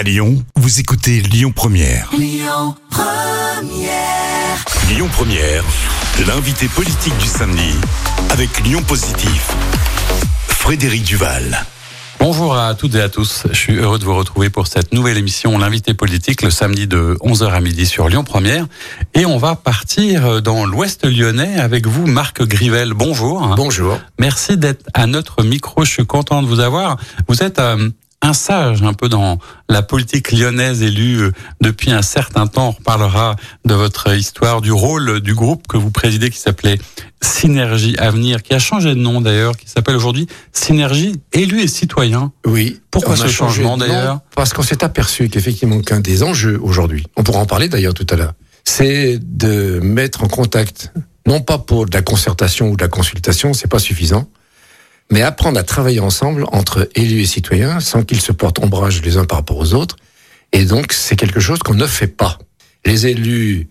À Lyon, vous écoutez Lyon Première. Lyon Première. Lyon Première, l'invité politique du samedi avec Lyon Positif. Frédéric Duval. Bonjour à toutes et à tous. Je suis heureux de vous retrouver pour cette nouvelle émission L'invité politique le samedi de 11h à midi sur Lyon Première. Et on va partir dans l'ouest lyonnais avec vous, Marc Grivel. Bonjour. Bonjour. Merci d'être à notre micro. Je suis content de vous avoir. Vous êtes euh, un sage un peu dans la politique lyonnaise élue euh, depuis un certain temps. On reparlera de votre histoire, du rôle du groupe que vous présidez qui s'appelait Synergie Avenir, qui a changé de nom d'ailleurs, qui s'appelle aujourd'hui Synergie élus et citoyens. Oui. Pourquoi ce changement d'ailleurs Parce qu'on s'est aperçu qu'effectivement qu'un des enjeux aujourd'hui, on pourra en parler d'ailleurs tout à l'heure, c'est de mettre en contact, non pas pour de la concertation ou de la consultation, c'est pas suffisant, mais apprendre à travailler ensemble entre élus et citoyens sans qu'ils se portent ombrage les uns par rapport aux autres. Et donc c'est quelque chose qu'on ne fait pas. Les élus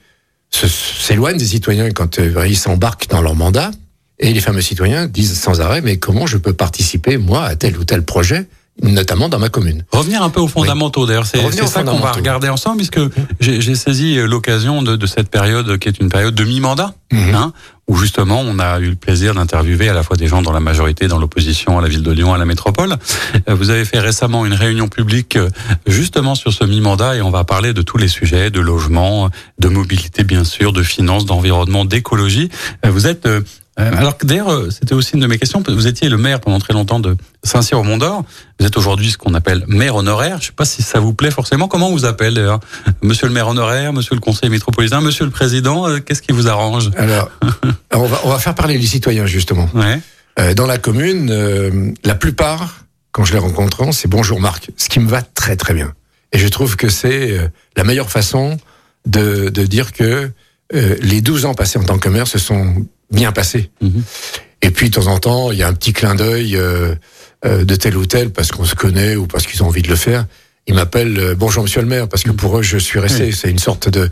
s'éloignent des citoyens quand euh, ils s'embarquent dans leur mandat. Et les fameux citoyens disent sans arrêt, mais comment je peux participer, moi, à tel ou tel projet, notamment dans ma commune Revenir un peu aux fondamentaux d'ailleurs, c'est ça qu'on va regarder ensemble puisque j'ai j'ai saisi l'occasion de, de cette période qui est une période de mi-mandat, Mhm. hein, où justement on a eu le plaisir d'interviewer à la fois des gens dans la majorité, dans l'opposition à la ville de Lyon, à la métropole. Euh, Vous avez fait récemment une réunion publique euh, justement sur ce mi-mandat et on va parler de tous les sujets, de logement, de mobilité bien sûr, de finances, d'environnement, d'écologie. Euh, Vous êtes alors que d'ailleurs, euh, c'était aussi une de mes questions. Vous étiez le maire pendant très longtemps de Saint-Cyr-au-Mont-d'Or. Vous êtes aujourd'hui ce qu'on appelle maire honoraire. Je ne sais pas si ça vous plaît forcément. Comment on vous appelle d'ailleurs? Monsieur le maire honoraire, Monsieur le conseiller métropolitain, Monsieur le président. euh, Qu'est-ce qui vous arrange? Alors, on va, on va faire parler les citoyens, justement. Ouais. Euh, dans la commune, euh, la plupart, quand je les rencontre, c'est bonjour Marc, ce qui me va très très bien. Et je trouve que c'est euh, la meilleure façon de, de dire que euh, les 12 ans passés en tant que maire se sont bien passés. Mhm. Et puis, de temps en temps, il y a un petit clin d'œil euh, euh, de tel ou tel, parce qu'on se connaît ou parce qu'ils ont envie de le faire. Ils m'appellent euh, bonjour monsieur le maire, parce que pour eux, je suis resté. Oui. C'est une sorte de,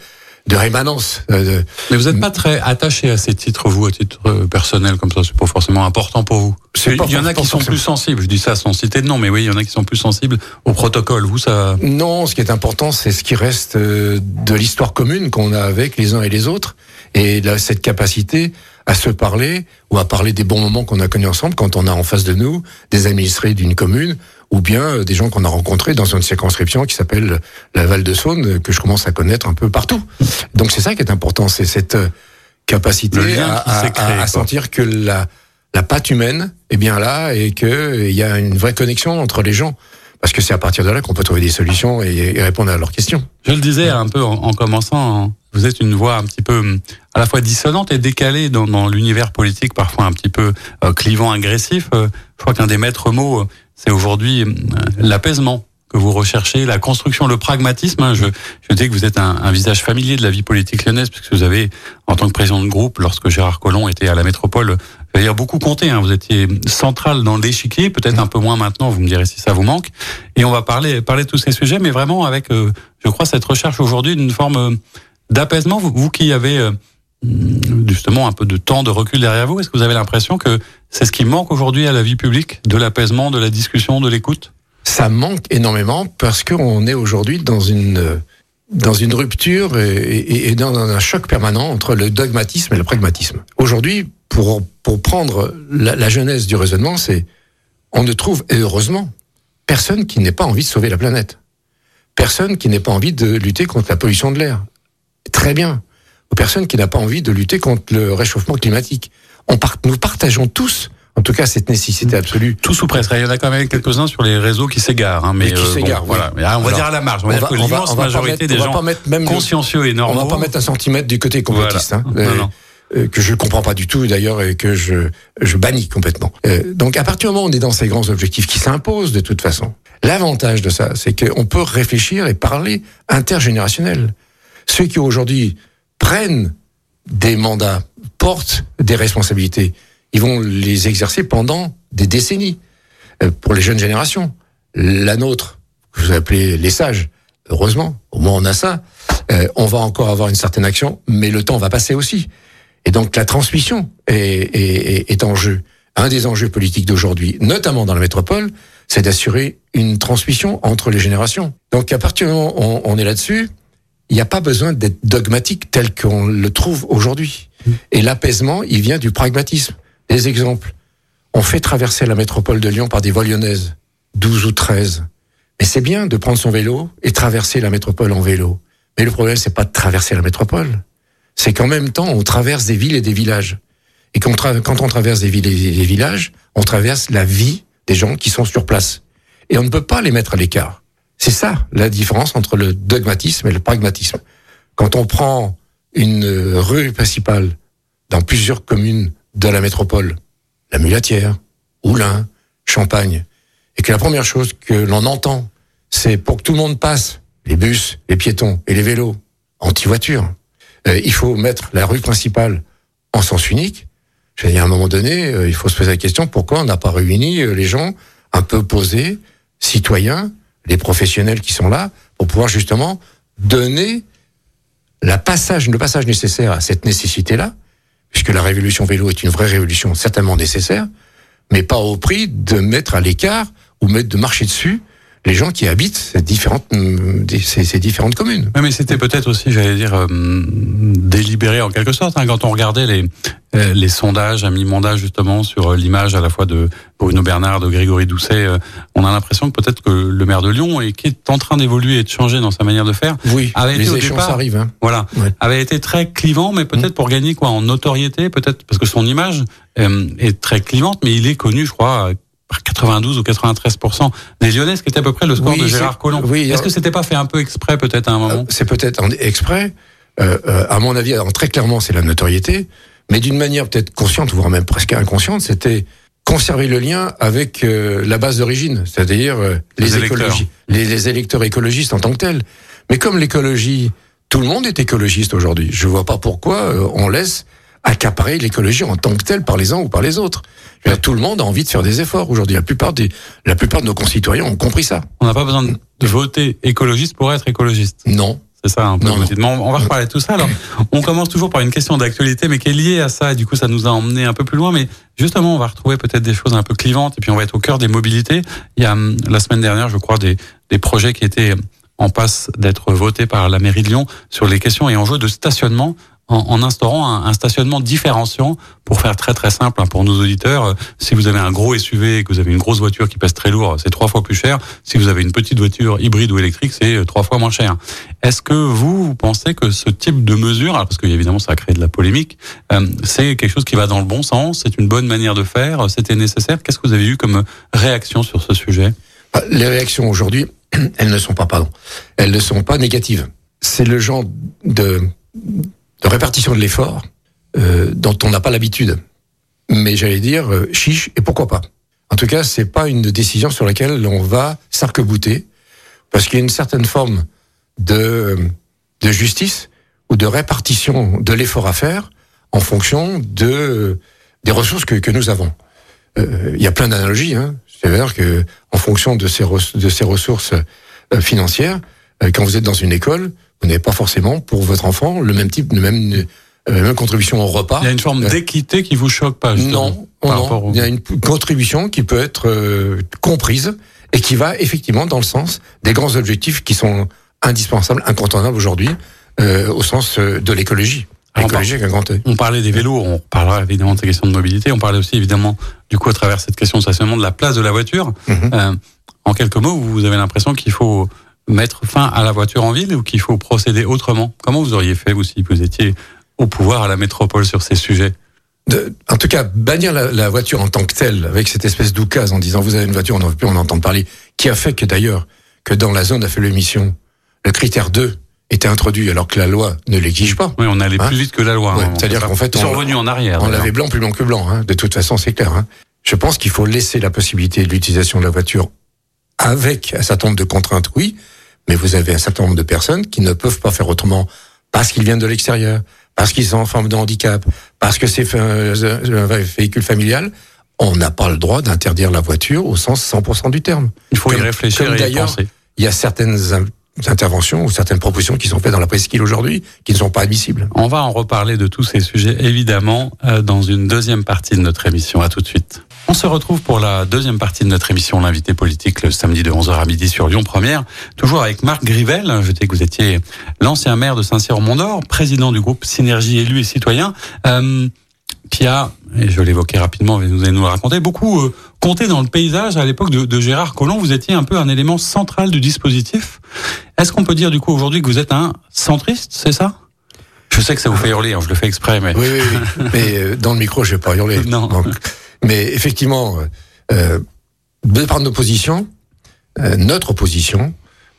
de rémanence. euh, de- Mais vous n'êtes pas très attaché à ces titres, vous, à titre euh, personnel, comme ça, c'est pas forcément important pour vous. Il y en a for- qui sont plus sensibles. Je dis ça sans citer de nom, mais oui, il y en a qui sont plus sensibles au protocole. Vous, ça. Non, ce qui est important, c'est ce qui reste de l'histoire commune qu'on a avec les uns et les autres, et là, cette capacité à se parler ou à parler des bons moments qu'on a connus ensemble quand on a en face de nous des administrés d'une commune ou bien euh, des gens qu'on a rencontrés dans une circonscription qui s'appelle la Val de Saône euh, que je commence à connaître un peu partout. Donc c'est ça qui est important, c'est cette euh, capacité à, qui s'est à- créé, à- à quoi. sentir que la la patte humaine est bien là et que euh, il y a une vraie connexion entre les gens parce que c'est à partir de là qu'on peut trouver des solutions et, et répondre à leurs questions. Je le disais un peu en, en commençant, hein, vous êtes une voix un petit peu hum, à la fois dissonante et décalée dans, l'univers politique, parfois un petit peu euh, clivant, agressif. Euh, je crois qu'un des maîtres mots, euh, c'est aujourd'hui hum, l'apaisement que vous recherchez, la construction, le pragmatisme. hein. Je, je dis que vous êtes un, visage familier de la vie politique lyonnaise, puisque vous avez, en tant que président de groupe, lorsque Gérard Collomb était à la métropole, dire beaucoup compté. Hein. Vous étiez central dans l'échiquier, peut-être un peu moins maintenant. Vous me direz si ça vous manque. Et on va parler parler de tous ces sujets, mais vraiment avec, je crois, cette recherche aujourd'hui d'une forme d'apaisement. Vous, qui avez euh, justement un peu de temps de recul derrière vous, est-ce que vous avez l'impression que c'est ce qui manque aujourd'hui à la vie publique, de l'apaisement, de la discussion, de l'écoute? Ça manque énormément parce qu'on est aujourd'hui dans une dans une rupture et, dans un choc permanent entre le dogmatisme et le pragmatisme. Aujourd'hui, pour pour prendre la, la jeunesse du raisonnement, c'est on ne trouve heureusement personne qui n'ait pas envie de sauver la planète, personne qui n'ait pas envie de lutter contre la pollution de l'air. Très bien. Ou personne qui n'a pas envie de lutter contre le réchauffement climatique. On part, nous partageons tous, en tout cas, cette nécessité absolue Tous ou presque. Il y en a quand même quelques-uns sur les réseaux qui s'égarent. Hein, mais Et qui euh, bon, s'égarent, oui. voilà. Mais, ah, on va Alors, dire à la marge. On va on dire que on va- l'immense on majorité mettre- des on gens le- consciencieux et On normaux. va pas mettre un centimètre du côté complotiste, hein, Voilà. euh, Non, non. euh, que je comprends pas du tout d'ailleurs et que je je bannis complètement. Euh, donc à partir du moment où on est dans ces grands objectifs qui s'imposent de toute façon, l'avantage de ça, c'est qu'on peut réfléchir et parler intergénérationnel. Ceux qui aujourd'hui prennent des mandats, portent des responsabilités, ils vont les exercer pendant des décennies. Euh, pour les jeunes générations, la nôtre, que vous appelez les sages, heureusement, au moins on a ça. Euh, on va encore avoir une certaine action, mais le temps va passer aussi. Et donc la transmission est, est, est- en jeu. Un des enjeux politiques d'aujourd'hui, notamment dans la métropole, c'est d'assurer une transmission entre les générations. Donc à partir du moment où on, est là-dessus, il n'y a pas besoin d'être dogmatique tel qu'on le trouve aujourd'hui. Et l'apaisement, il vient du pragmatisme. Des exemples. On fait traverser la métropole de Lyon par des vols lyonnaises, 12 ou 13. Mais c'est bien de prendre son vélo et traverser la métropole en vélo. Mais le problème, c'est pas de traverser la métropole. C'est qu'en même temps, on traverse des villes et des villages. Et quand on, traverse des villes et des villages, on traverse la vie des gens qui sont sur place. Et on ne peut pas les mettre à l'écart. C'est ça la différence entre le dogmatisme et le pragmatisme. Quand on prend une rue principale dans plusieurs communes de la métropole, la Mulatière, Oulin, Champagne, et que la première chose que l'on entend, c'est pour que tout le monde passe, les bus, les piétons et les vélos, anti-voiture, euh, il faut mettre la rue principale en sens unique. Je veux à un moment donné, euh, il faut se poser la question pourquoi on n'a pas réuni euh, les gens un peu posés, citoyens, les professionnels qui sont là, pour pouvoir justement donner le passage nécessaire à cette nécessité-là, puisque la révolution vélo est une vraie révolution certainement nécessaire, mais pas au prix de mettre à l'écart ou de marcher dessus les gens qui habitent ces différentes, euh, ces, ces différentes communes. Oui, mais c'était peut-être aussi, j'allais dire, euh, délibéré en quelque sorte, hein, quand on regardait les, euh, les sondages à mi-mandat justement sur l'image à la fois de Bruno Bernard, de Grégory Doucet, on a l'impression que peut-être que le maire de Lyon, et qui est en train d'évoluer et de changer dans sa manière de faire, oui, avait été au départ, arrivent, hein. voilà, avait été très clivant, mais peut-être mmh. pour gagner quoi en notoriété, peut-être parce que son image est très clivante, mais il est connu, je crois, 92 ou 93% des Lyonnais, ce qui était à peu près le score de Gérard Collomb. Oui, Est-ce que c'était pas fait un peu exprès peut-être à un moment euh, C'est peut-être exprès. Euh, euh, à mon avis, très clairement, c'est la notoriété, mais d'une manière peut-être consciente, voire même presque inconsciente, c'était conserver le lien avec la base d'origine, c'est-à-dire les, électeurs. Les, les, électeurs écologistes en tant que tels. Mais comme l'écologie, tout le monde est écologiste aujourd'hui. Je vois pas pourquoi on laisse accaparer l'écologie en tant que telle par les uns ou par les autres. Tout le monde a envie de faire des efforts aujourd'hui. La plupart des, la plupart de nos concitoyens ont compris ça. On n'a pas besoin de voter écologiste pour être écologiste. Non. C'est ça un peu. On va reparler de tout ça. Alors, on commence toujours par une question d'actualité, mais qui est liée à ça. Et du coup, ça nous a emmené un peu plus loin. Mais justement, on va retrouver peut-être des choses un peu clivantes. Et puis, on va être au cœur des mobilités. Il y a hum, la semaine dernière, je crois, des, des projets qui étaient en passe d'être votés par la mairie de Lyon sur les questions et enjeux de stationnement en, en instaurant un, un, stationnement différenciant pour faire très très simple hein, pour nos auditeurs. Euh, si vous avez un gros SUV et que vous avez une grosse voiture qui pèse très lourd, c'est trois fois plus cher. Si vous avez une petite voiture hybride ou électrique, c'est euh, trois fois moins cher. Est-ce que vous, vous pensez que ce type de mesure, parce qu'évidemment ça a créé de la polémique, euh, c'est quelque chose qui va dans le bon sens, c'est une bonne manière de faire, c'était nécessaire? Qu'est-ce que vous avez eu comme réaction sur ce sujet? Bah, Les réactions aujourd'hui, elles ne sont pas, pardon, elles ne sont pas négatives. C'est le genre de de répartition de l'effort euh, dont on n'a pas l'habitude. Mais j'allais dire euh, chiche et pourquoi pas. En tout cas, c'est pas une décision sur laquelle on va s'arc-bouter parce qu'il y a une certaine forme de de justice ou de répartition de l'effort à faire en fonction de des ressources que, que nous avons. Euh, il y a plein d'analogies. Hein. C'est-à-dire que en fonction de ces, de ces ressources euh, financières, euh, quand vous êtes dans une école, vous n'avez pas forcément pour votre enfant le même type, le même, euh, même contribution au repas. Il y a une forme euh, d'équité qui vous choque pas justement, Non, il y a une contribution qui peut être euh, comprise et qui va effectivement dans le sens des grands objectifs qui sont indispensables, incontournables aujourd'hui euh, au sens de l'écologie. On parlait des vélos, on parlera évidemment de ces questions de mobilité, on parlait aussi évidemment du coup à travers cette question de stationnement de la place de la voiture. Mhm. euh, en quelques mots, vous avez l'impression qu'il faut mettre fin à la voiture en ville ou qu'il faut procéder autrement? Comment vous auriez fait, vous, si vous étiez au pouvoir à la métropole sur ces sujets? De, en tout cas, bannir la, voiture en tant que telle, avec cette espèce d'oukase en disant vous avez une voiture, on n'en veut plus, on entend parler, qui a fait que d'ailleurs, que dans la zone a fait l'émission, le critère 2 était introduit alors que la loi ne l'exige pas. Oui, on allait plus hein vite que la loi. Hein, C'est-à-dire qu'en fait, on, sont revenus en arrière. On l'avait blanc plus blanc que blanc. Hein. De toute façon, c'est clair. Hein. Je pense qu'il faut laisser la possibilité de l'utilisation de la voiture avec un certain nombre de contraintes, oui, mais vous avez un certain nombre de personnes qui ne peuvent pas faire autrement parce qu'ils viennent de l'extérieur, parce qu'ils sont en forme de handicap, parce que c'est un véhicule familial. On n'a pas le droit d'interdire la voiture au sens 100% du terme. Il faut y réfléchir et y penser. Il y a certaines interventions ou certaines propositions qui sont faites dans la presqu'île aujourd'hui qui ne sont pas admissibles. On va en reparler de tous ces sujets évidemment euh, dans une deuxième partie de notre émission. À tout de suite. On se retrouve pour la deuxième partie de notre émission L'invité politique le samedi de 11h à midi sur Lyon Première. Toujours avec Marc Grivel. Je sais que vous étiez l'ancien maire de Saint-Cyr-Mont-d'Or, président du groupe Synergie élus et citoyens, euh, qui a, et je l'évoquais rapidement, vous allez nous le raconter, beaucoup euh, compté dans le paysage à l'époque de, de Gérard Collomb. Vous étiez un peu un élément central du dispositif. Est-ce qu'on peut dire du coup aujourd'hui que vous êtes un centriste, c'est ça? Je sais que ça vous fait hurler, hein, je le fais exprès, mais. Oui, oui, oui. mais euh, dans le micro, je vais pas hurler. Non. Donc, mais effectivement, euh, de prendre nos positions, euh, notre opposition,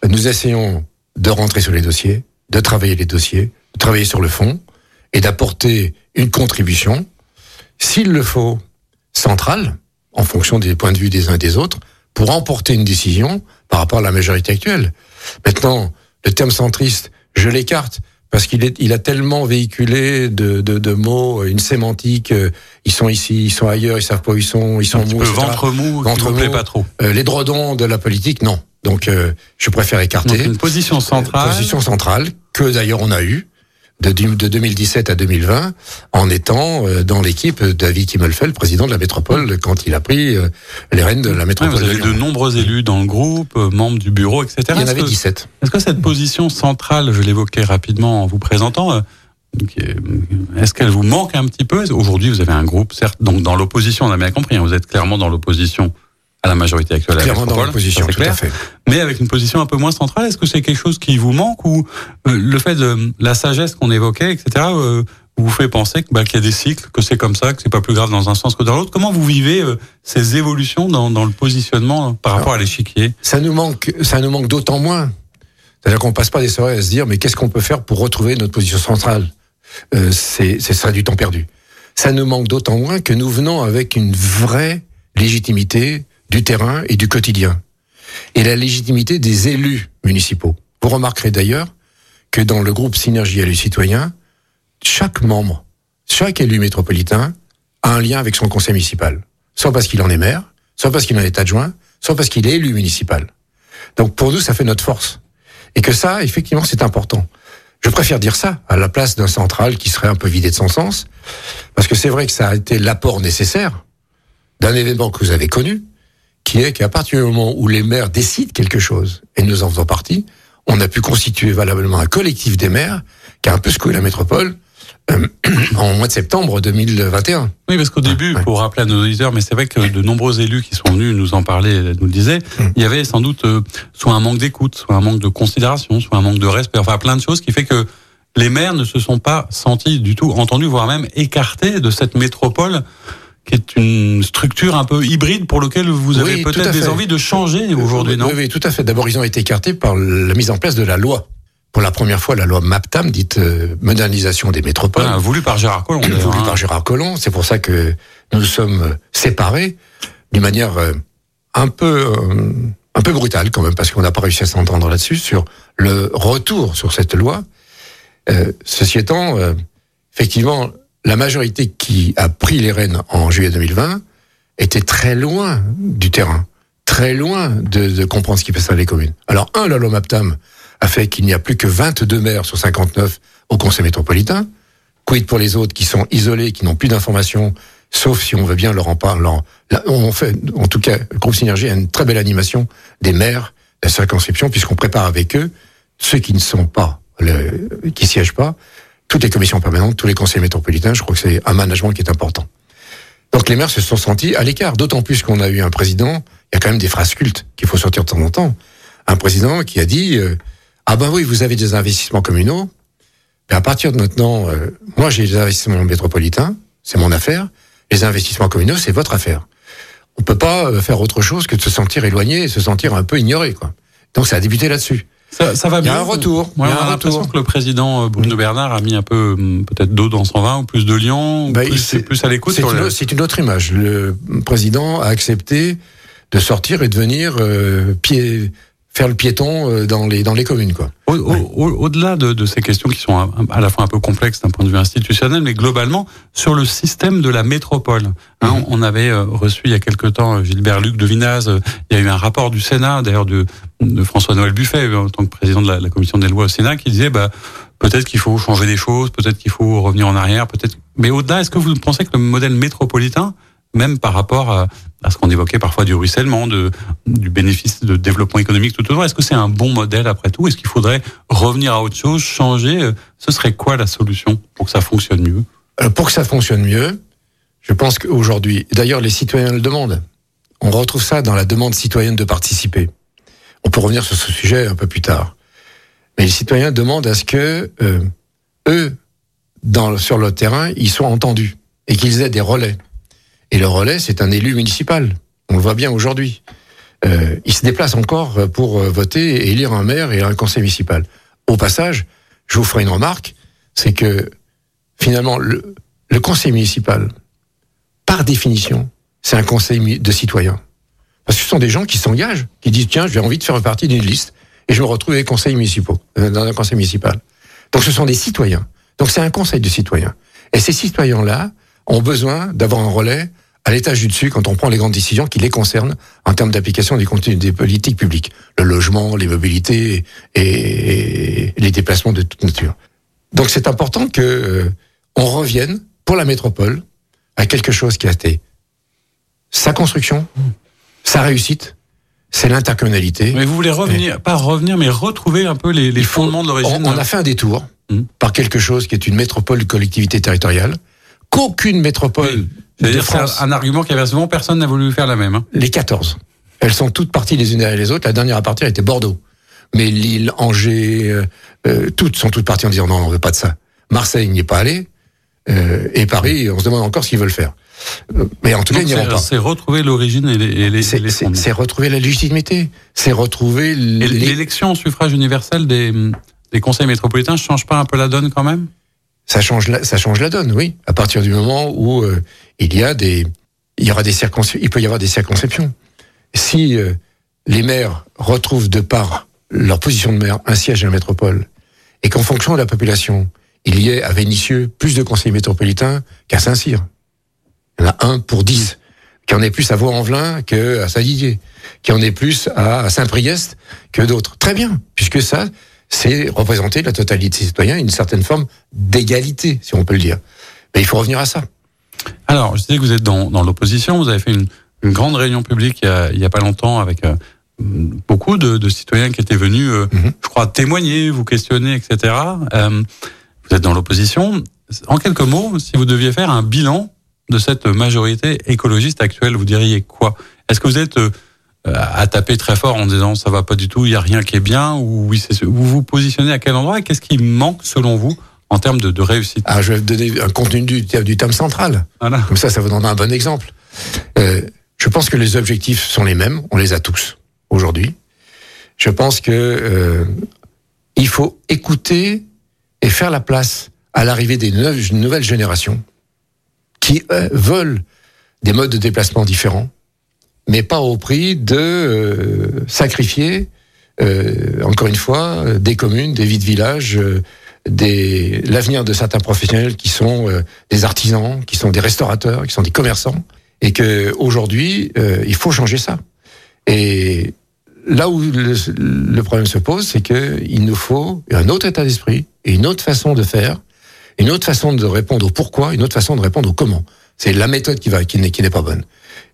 nous essayons de rentrer sur les dossiers, de travailler les dossiers, de travailler sur le fond et d'apporter une contribution, s'il le faut, centrale, en fonction des points de vue des uns et des autres, pour emporter une décision par rapport à la majorité actuelle. Maintenant, le terme centriste, je l'écarte parce qu'il est, il a tellement véhiculé de, de, de mots, une sémantique. euh, Ils sont ici, ils sont ailleurs, ils savent pas où ils sont, ils sont mous, peu etc. ventre mou, Ventre mou. pas trop. Euh, les dredons de la politique, non. Donc, euh, je préfère Donc écarter. une position centrale. Position centrale que d'ailleurs on a eue de, de 2017 à 2020 en étant euh, dans l'équipe de David Kimmelfeld, président de la métropole, quand il a pris euh, les rênes de la Ouais, métropole vous avez de nombreux élus dans le groupe, euh, membres du bureau, etc. Il y en avait que- 17. Est-ce que cette position centrale, je l'évoquais rapidement en vous présentant, est-ce qu'elle vous manque un petit peu? Aujourd'hui, vous avez un groupe, certes, donc dans l'opposition, on a bien compris, hein, vous êtes clairement dans l'opposition à la majorité actuelle la Clairement dans ça, c'est tout à clair. fait. mais avec une position un peu moins centrale. Est-ce que c'est quelque chose qui vous manque ou euh, le fait de la sagesse qu'on évoquait, etc., euh, vous fait penser bah, qu'il y a des cycles, que c'est comme ça, que c'est pas plus grave dans un sens que dans l'autre? Comment vous vivez euh, ces évolutions dans, dans le positionnement par rapport à l'échiquier? Ça nous manque, ça nous manque d'autant moins. C'est-à-dire qu'on passe pas des soirées à se dire mais qu'est-ce qu'on peut faire pour retrouver notre position centrale? Euh, C'est c'est ça du temps perdu. Ça nous manque d'autant moins que nous venons avec une vraie légitimité du terrain et du quotidien et la légitimité des élus municipaux. Vous remarquerez d'ailleurs que dans le groupe Synergie élus citoyens, chaque membre, chaque élu métropolitain a un lien avec son conseil municipal. Soit parce qu'il en est maire, soit parce qu'il en est adjoint, soit parce qu'il est élu municipal. Donc pour nous, ça fait notre force. Et que ça, effectivement, c'est important. Je préfère dire ça à la place d'un central qui serait un peu vidé de son sens, parce que c'est vrai que ça a été l'apport nécessaire d'un événement que vous avez connu, qui est qu'à partir du moment où les maires décident quelque chose, et nous en faisons partie, on a pu constituer valablement un collectif des maires qui a un peu secoué la métropole euh, en mois de septembre 2021. Oui, parce qu'au début, ouais. pour rappeler à nos auditeurs, mais c'est vrai que de nombreux élus qui sont venus nous en parler nous le disaient, Mm. il y avait sans doute euh, soit un manque d'écoute, soit un manque de considération, soit un manque de respect, enfin plein de choses qui fait que les maires ne se sont pas sentis du tout entendus, voire même écartés de cette métropole qui est une structure un peu hybride pour laquelle vous avez Oui, peut-être des envies de changer aujourd'hui, oui, non oui, oui, tout à fait. D'abord, ils ont été écartés par la mise en place de la loi. Pour la première fois, la loi MAPTAM, dite euh, modernisation des métropoles, Voilà, Voulu par Gérard Collomb. voulue hein. par Gérard Collomb. C'est pour ça que nous nous sommes euh, séparés d'une manière euh, un peu euh, un peu brutale quand même, parce qu'on n'a pas réussi à s'entendre là-dessus sur le retour sur cette loi. Euh, ceci étant, euh, effectivement, la majorité qui a pris les rênes en juillet 2020 était très loin du terrain, très loin de, comprendre ce qui passe dans les communes. Alors, un, la loi MAPTAM a fait qu'il n'y a plus que 22 maires sur 59 au conseil métropolitain. Quid pour les autres qui sont isolés, qui n'ont plus d'informations, sauf si on veut bien leur en parler? On fait, en tout cas, le groupe Synergie a une très belle animation des maires de la circonscription, puisqu'on prépare avec eux ceux qui ne sont pas, le, qui siègent pas, toutes les commissions permanentes, tous les conseils métropolitains. Je crois que c'est un management qui est important. Donc les maires se sont sentis à l'écart, d'autant plus qu'on a eu un président, il y a quand même des phrases cultes qu'il faut sortir de temps en temps. Un président qui a dit euh, Ah ben oui, vous avez des investissements communaux, mais à partir de maintenant, euh, moi j'ai des investissements métropolitains, c'est mon affaire, les investissements communaux, c'est votre affaire. On peut pas euh, faire autre chose que de se sentir éloigné et se sentir un peu ignoré, quoi. Donc ça a débuté là-dessus. Ça, ça va Il y a bien. un retour, Ouais, il y a on a l'impression que le président euh, Bruno Bernard a mis un peu hum, peut-être d'eau dans son vin, ou plus de lion, Bah, s'est- plus à l'écoute C'est une, c'est une autre image. Le président a accepté de sortir et de venir euh, pied, faire le piéton euh, dans les dans les communes, quoi. Au- au- au- Au-delà de, de ces questions qui sont à, à la fois un peu complexes d'un point de vue institutionnel, mais globalement sur le système de la métropole. Hein, Mhm. On avait euh, reçu il y a quelque temps euh, Gilbert Luc de Vinaz. Il y a eu un rapport du Sénat, d'ailleurs de, de François-Noël Buffet, en tant que président de la, la commission des lois au Sénat, qui disait bah, peut-être qu'il faut changer des choses, peut-être qu'il faut revenir en arrière, peut-être. Mais au-delà, est-ce que vous pensez que le modèle métropolitain même par rapport à, ce qu'on évoquait parfois du ruissellement, du bénéfice de développement économique tout autour. Est-ce que c'est un bon modèle après tout? Est-ce qu'il faudrait revenir à autre chose, changer? Ce serait quoi la solution pour que ça fonctionne mieux? Euh, Pour que ça fonctionne mieux, je pense qu'aujourd'hui, d'ailleurs les citoyens le demandent, on retrouve ça dans la demande citoyenne de participer. On peut revenir sur ce sujet un peu plus tard. Mais les citoyens demandent à ce que euh, eux, sur le terrain, ils soient entendus et qu'ils aient des relais. Et le relais, c'est un élu municipal. On le voit bien aujourd'hui. Euh, il se déplace encore pour euh, voter et élire un maire et un conseil municipal. Au passage, je vous ferai une remarque, c'est que finalement, le, le conseil municipal, par définition, c'est un conseil de citoyens. Parce que ce sont des gens qui s'engagent, qui disent tiens, j'ai envie de faire partie d'une liste et je me retrouve avec conseils municipaux, euh, dans un conseil municipal. Donc ce sont des citoyens. Donc c'est un conseil de citoyens. Et ces citoyens-là ont besoin d'avoir un relais à l'étage du dessus quand on prend les grandes décisions qui les concernent en termes d'application des, contenus- des politiques publiques. Le logement, les mobilités et, les déplacements de toute nature. Donc c'est important que euh, on revienne pour la métropole à quelque chose qui a été sa construction, sa réussite, c'est l'intercommunalité. Mais vous voulez revenir, pas revenir, mais retrouver un peu les, les faut- fondements de l'origine. On, on a fait un détour Mhm. par quelque chose qui est une métropole de collectivité territoriale, qu'aucune métropole C'est-à-dire c'est un, argument qui avait souvent personne n'a voulu faire la même. hein. les 14, elles sont toutes parties les unes derrière les autres. La dernière à partir était Bordeaux. Mais Lille, Angers, euh, euh, toutes sont toutes parties en disant non, on veut pas de ça. Marseille n'y est pas allé. euh, et Paris, on se demande encore ce qu'ils veulent faire. Euh, Mais en tout cas, Donc ils n'iront pas. C'est retrouver l'origine et les, et les, C'est retrouver la légitimité. C'est retrouver l'élection au suffrage universel des, des conseils métropolitains change pas un peu la donne quand même? Ça change la, ça change la donne, oui. À partir du moment où euh, il y a des, il y aura des il peut y avoir des circonscriptions. Si euh, les maires retrouvent de par leur position de maire un siège à la métropole et qu'en fonction de la population, il y ait à Vénissieux plus de conseillers métropolitains qu'à Saint-Cyr. Il y en a un pour dix. Qu'il y en ait plus à Vaux-en-Velin qu'à Saint-Didier. Qu'il y en ait plus à Saint-Priest que d'autres. Très bien, puisque ça, c'est représenter la totalité des citoyens, une certaine forme d'égalité, si on peut le dire. Mais il faut revenir à ça. Alors, je disais que vous êtes dans, dans l'opposition, vous avez fait une, une grande réunion publique il y a, pas longtemps avec euh, beaucoup de, de citoyens qui étaient venus, euh, Mhm. je crois, témoigner, vous questionner, etc. Euh, vous êtes dans l'opposition. En quelques mots, si vous deviez faire un bilan de cette majorité écologiste actuelle, vous diriez quoi? Est-ce que vous êtes à taper très fort en disant ça va pas du tout, il y a rien qui est bien, ou oui, c'est ce- vous vous positionnez à quel endroit? Et qu'est-ce qui manque selon vous en termes de, de réussite Ah, je vais vous donner un contenu du, du thème central. Voilà. Comme ça, ça vous donnera un bon exemple. Euh, je pense que les objectifs sont les mêmes. On les a tous aujourd'hui. Je pense que euh, il faut écouter et faire la place à l'arrivée des nouvelles générations qui euh, veulent des modes de déplacement différents, mais pas au prix de euh, sacrifier, euh, encore une fois, des communes, des vies de village, euh, des l'avenir de certains professionnels qui sont euh, des artisans, qui sont des restaurateurs, qui sont des commerçants, et que aujourd'hui euh, il faut changer ça. Et là où le, le problème se pose, c'est que il nous faut un autre état d'esprit et une autre façon de faire, une autre façon de répondre au pourquoi, une autre façon de répondre au comment. C'est la méthode qui va qui n'est qui n'est pas bonne.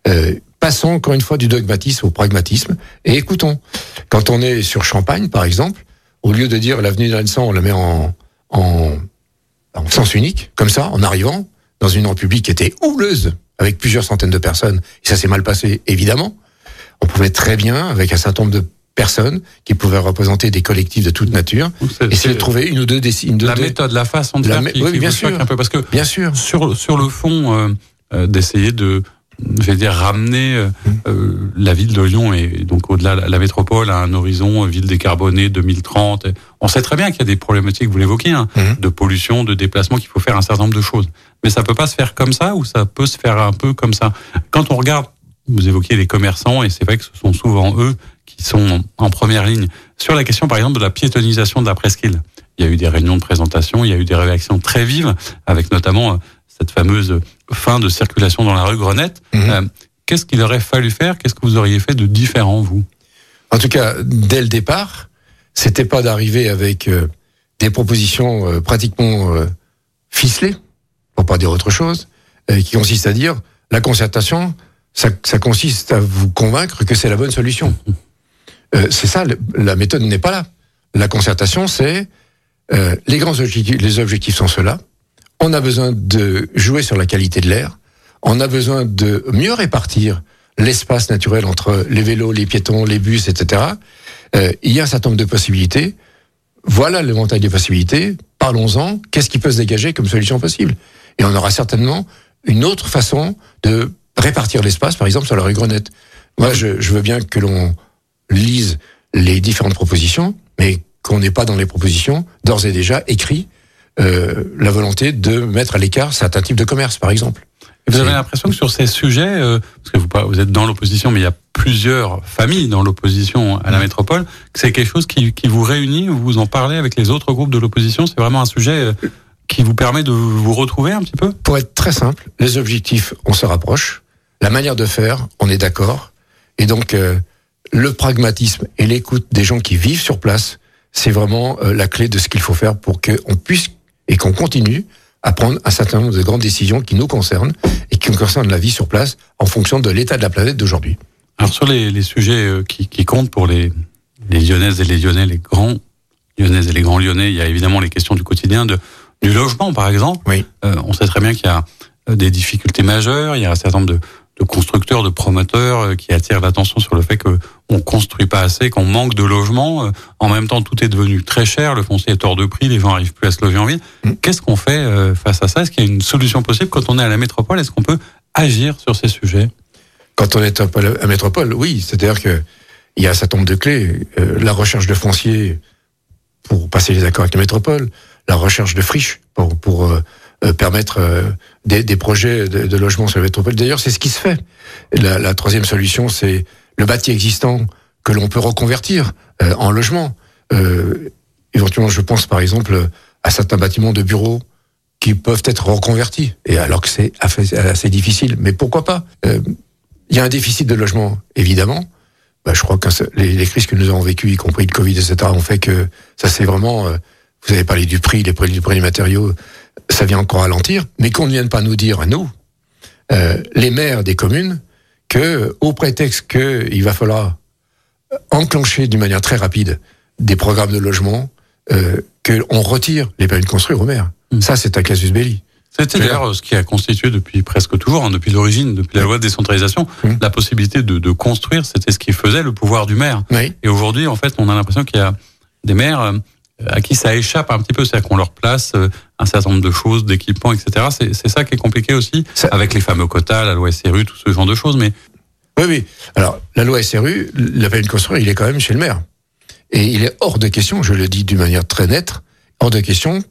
Euh, passons encore une fois du dogmatisme au pragmatisme et écoutons. Quand on est sur Champagne, par exemple, au lieu de dire l'avenue d'Alençon, on la met en, en, en sens unique, comme ça, en arrivant dans une rue publique qui était houleuse, avec plusieurs centaines de personnes, et ça s'est mal passé, évidemment. On pouvait très bien, avec un certain nombre de personnes qui pouvaient représenter des collectifs de toute nature, essayer de trouver une ou deux décisions. la méthode, la façon de La faire qui, oui, qui bien vous sûr. un peu parce que Bien sûr. sur sur le fond euh, euh, d'essayer de je vais dire ramener euh, euh, la ville de Lyon et donc au-delà la, la métropole à un horizon euh, ville décarbonée 2030. On sait très bien qu'il y a des problématiques, vous l'évoquez, hein, Mhm. de pollution, de déplacement, qu'il faut faire un certain nombre de choses. Mais ça peut pas se faire comme ça ou ça peut se faire un peu comme ça. Quand on regarde, vous évoquiez les commerçants et c'est vrai que ce sont souvent eux qui sont en première ligne. Sur la question par exemple de la piétonisation de la presqu'île, il y a eu des réunions de présentation, il y a eu des réactions très vives avec notamment euh, cette fameuse fin de circulation dans la rue Grenette. Mhm. Euh, Qu'est-ce qu'il aurait fallu faire? Qu'est-ce que vous auriez fait de différent, vous? En tout cas, dès le départ, c'était pas d'arriver avec euh, des propositions euh, pratiquement ficelées, pour pas dire autre chose, qui consiste à dire la concertation, ça, ça consiste à vous convaincre que c'est la bonne solution. Euh, c'est ça, le- la méthode n'est pas là. La concertation, c'est les grands objectifs, les objectifs sont ceux-là. On a besoin de jouer sur la qualité de l'air. On a besoin de mieux répartir l'espace naturel entre les vélos, les piétons, les bus, etc. Euh, il y a un certain nombre de possibilités. Voilà le montagne des possibilités. Parlons-en. Qu'est-ce qui peut se dégager comme solution possible? Et on aura certainement une autre façon de répartir l'espace, par exemple sur la rue Grenette. Moi, je, je veux bien que l'on lise les différentes propositions, mais qu'on n'ait pas dans les propositions d'ores et déjà écrit euh, la volonté de mettre à l'écart certains types de commerce, par exemple. Et Vous avez l'impression que sur ces sujets, euh, parce que vous, vous êtes dans l'opposition, mais il y a plusieurs familles dans l'opposition à la métropole, que c'est quelque chose qui, qui vous réunit, vous en parlez avec les autres groupes de l'opposition, c'est vraiment un sujet euh, qui vous permet de vous retrouver un petit peu? Pour être très simple, les objectifs, on se rapproche. La manière de faire, on est d'accord. Et donc, euh, le pragmatisme et l'écoute des gens qui vivent sur place, c'est vraiment euh, la clé de ce qu'il faut faire pour qu'on puisse et qu'on continue à prendre un certain nombre de grandes décisions qui nous concernent et qui concernent la vie sur place en fonction de l'état de la planète d'aujourd'hui. Alors sur les, les sujets euh, qui, qui comptent pour les, les Lyonnaises et les Lyonnais, les grands Lyonnaises et les grands Lyonnais, il y a évidemment les questions du quotidien, de, du logement par exemple. Oui. Euh, on sait très bien qu'il y a euh, des difficultés majeures, il y a un certain nombre de, de constructeurs, de promoteurs euh, qui attirent l'attention sur le fait que on construit pas assez, qu'on manque de logements. Euh, En même temps, tout est devenu très cher, le foncier est hors de prix, les gens arrivent plus à se loger en ville. Mm. Qu'est-ce qu'on fait euh, face à ça? Est-ce qu'il y a une solution possible quand on est à la métropole? Est-ce qu'on peut agir sur ces sujets? Quand on est à métropole, oui, c'est-à-dire que il y a un certain nombre de clés. Euh, la recherche de foncier pour passer les accords avec la métropole, la recherche de friches pour, pour permettre euh, des, projets de, de logement sur la métropole. D'ailleurs, c'est ce qui se fait. La, troisième solution, c'est le bâti existant que l'on peut reconvertir euh, en logement. Euh, éventuellement, je pense par exemple à certains bâtiments de bureaux qui peuvent être reconvertis, et alors que c'est assez difficile. Mais pourquoi pas? Euh, Il y a un déficit de logement, évidemment. Bah, je crois que les, crises que nous avons vécues, y compris le Covid, etc., ont fait que ça c'est vraiment. euh, vous avez parlé du prix, les prix du prix des matériaux, ça vient encore ralentir, mais qu'on ne vienne pas nous dire à nous, euh, les maires des communes, que au prétexte qu'il va falloir enclencher d'une manière très rapide des programmes de logement, euh, qu'on retire les permis de construire aux maires. Mm. Ça, c'est un casus belli. C'était d'ailleurs ce qui a constitué depuis presque toujours, hein, depuis l'origine, depuis la loi de décentralisation, Mm. la possibilité de, de construire, c'était ce qui faisait le pouvoir du maire. Oui. Et aujourd'hui, en fait, on a l'impression qu'il y a des maires euh, à qui ça échappe un petit peu, c'est-à-dire qu'on leur place euh, un certain nombre de choses, d'équipements, etc. C'est ça qui est compliqué aussi, Ça- avec les fameux quotas, la loi SRU, tout ce genre de choses. Mais Oui, oui. Alors, la loi SRU, la permis de construire, il est quand même chez le maire. Et il est hors de question, je le dis d'une manière très nette, hors de question,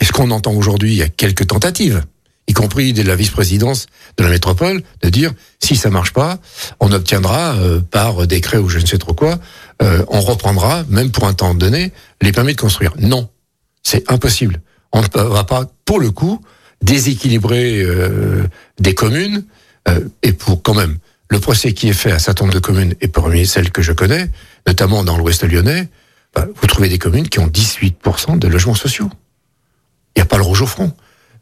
est-ce qu'on entend aujourd'hui, il y a quelques tentatives, y compris de la vice-présidence de la métropole, de dire, si ça marche pas, on obtiendra, euh, par décret ou je ne sais trop quoi, euh, on reprendra, même pour un temps donné, les permis de construire. Non. C'est impossible. On ne va pas, pour le coup, déséquilibrer euh, des communes, et pour quand même le procès qui est fait à un certain nombre de communes, et parmi celles que je connais, notamment dans l'ouest lyonnais, bah, vous trouvez des communes qui ont 18% de logements sociaux. Il n'y a pas le rouge au front.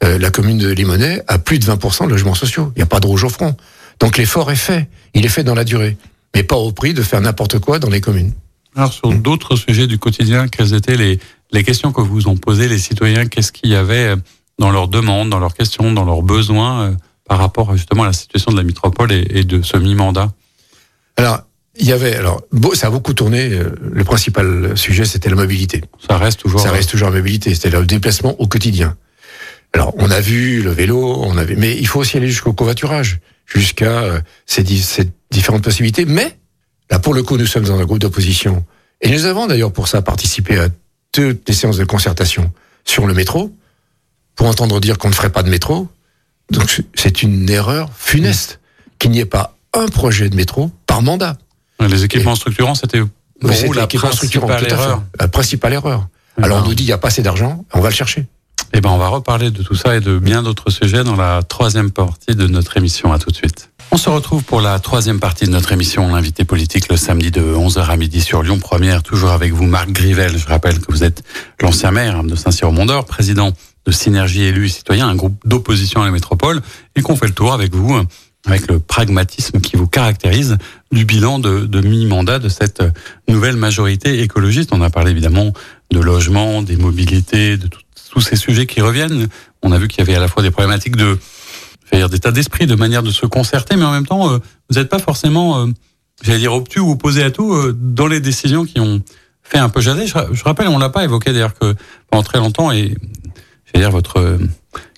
Euh, la commune de Limonest a plus de 20% de logements sociaux. Il n'y a pas de rouge au front. Donc l'effort est fait. Il est fait dans la durée. Mais pas au prix de faire n'importe quoi dans les communes. alors sur d'autres sujets du quotidien, quelles étaient les, les questions que vous ont posées les citoyens? Qu'est-ce qu'il y avait euh, dans leurs demandes, dans leurs questions, dans leurs besoins euh, par rapport justement à la situation de la métropole et, et de ce mi-mandat? Alors, il y avait, alors, ça a beaucoup tourné. Le principal sujet, c'était la mobilité. Ça reste toujours. Ça reste toujours la mobilité, c'est-à-dire le déplacement au quotidien. Alors, on a vu le vélo, on avait, mais il faut aussi aller jusqu'au covoiturage, jusqu'à euh, ces, ces différentes possibilités. Mais là, pour le coup, nous sommes dans un groupe d'opposition, et nous avons d'ailleurs pour ça participé à toutes les séances de concertation sur le métro, pour entendre dire qu'on ne ferait pas de métro. Donc, c'est- une erreur funeste qu'il n'y ait pas un projet de métro par mandat. Les équipements structurants, c'était pour vous la principale erreur. La principale erreur. Alors, on nous dit il n'y a pas assez d'argent, on va le chercher. Eh ben, on va reparler de tout ça et de bien d'autres sujets dans la troisième partie de notre émission. À tout de suite. On se retrouve pour la troisième partie de notre émission, l'invité politique, le samedi de 11h à midi sur Lyon Première. Toujours avec vous, Marc Grivel. Je rappelle que vous êtes l'ancien maire de Saint-Cyr-au-Mont-d'Or, président de Synergie Élus et Citoyens, un groupe d'opposition à la métropole, et qu'on fait le tour avec vous avec le pragmatisme qui vous caractérise du bilan de, de mi-mandat de cette nouvelle majorité écologiste. On a parlé évidemment de logement, des mobilités, de tous ces sujets qui reviennent. On a vu qu'il y avait à la fois des problématiques de d'état d'esprit, de manière de se concerter, mais en même temps, euh, vous n'êtes pas forcément, euh, j'allais dire, obtus ou opposé à tout euh, dans les décisions qui ont fait un peu jaser. Je, rappelle, on l'a pas évoqué d'ailleurs que pendant très longtemps, et j'allais dire, votre